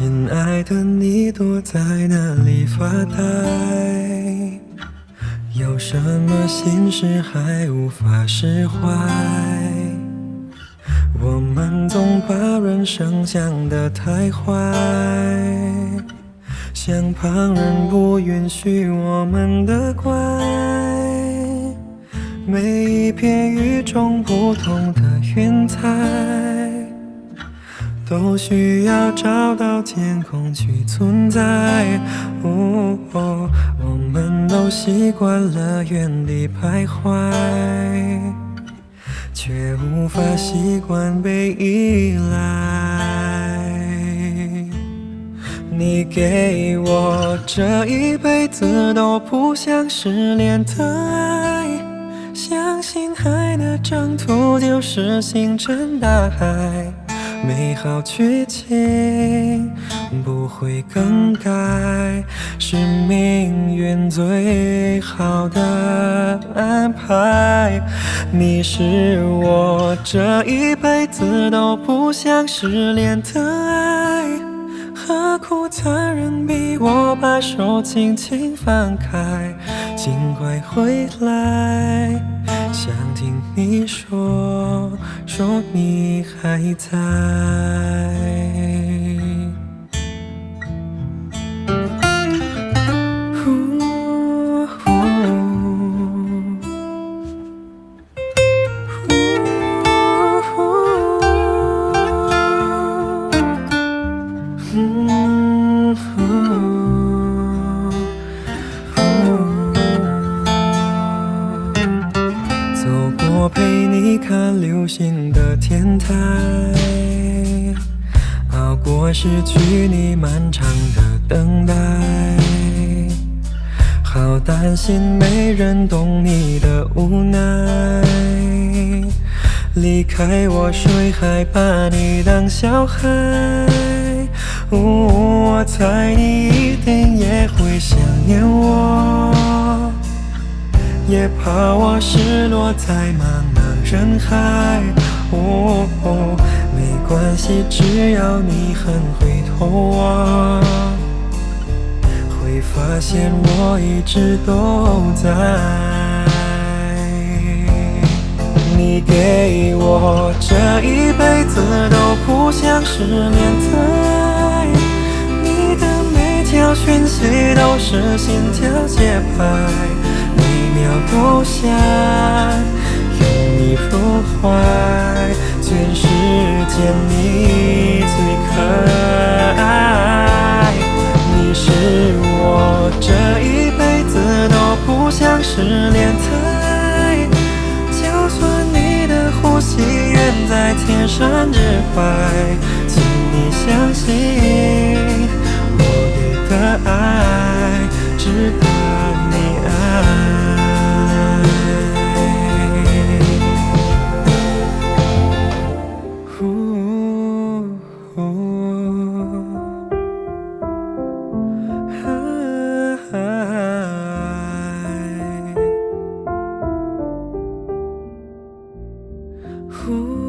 亲爱的，你躲在哪里发呆？有什么心事还无法释怀？我们总把人生想得太坏，像旁人不允许我们的乖。每一片与众不同的云彩。都需要找到天空去存在。哦，我们都习惯了原地徘徊，却无法习惯被依赖。你给我这一辈子都不想失联的爱，相信爱的征途就是星辰大海。美好剧情不会更改，是命运最好的安排。你是我这一辈子都不想失联的爱，何苦残忍逼我把手轻轻放开？请快回来，想听你说。说你还在。看流星的天台，熬过失去你漫长的等待。好担心没人懂你的无奈，离开我谁还把你当小孩？呜我猜你一定也会想念我。也怕我失落在茫茫人海。哦，没关系，只要你肯回头望，会发现我一直都在。你给我这一辈子都不想失联的爱，你的每条讯息都是心跳节拍。每秒都想怀，全世界你最可爱。你是我这一辈子都不想失联的爱，就算你的呼吸远在天山之外，请你相信 cool.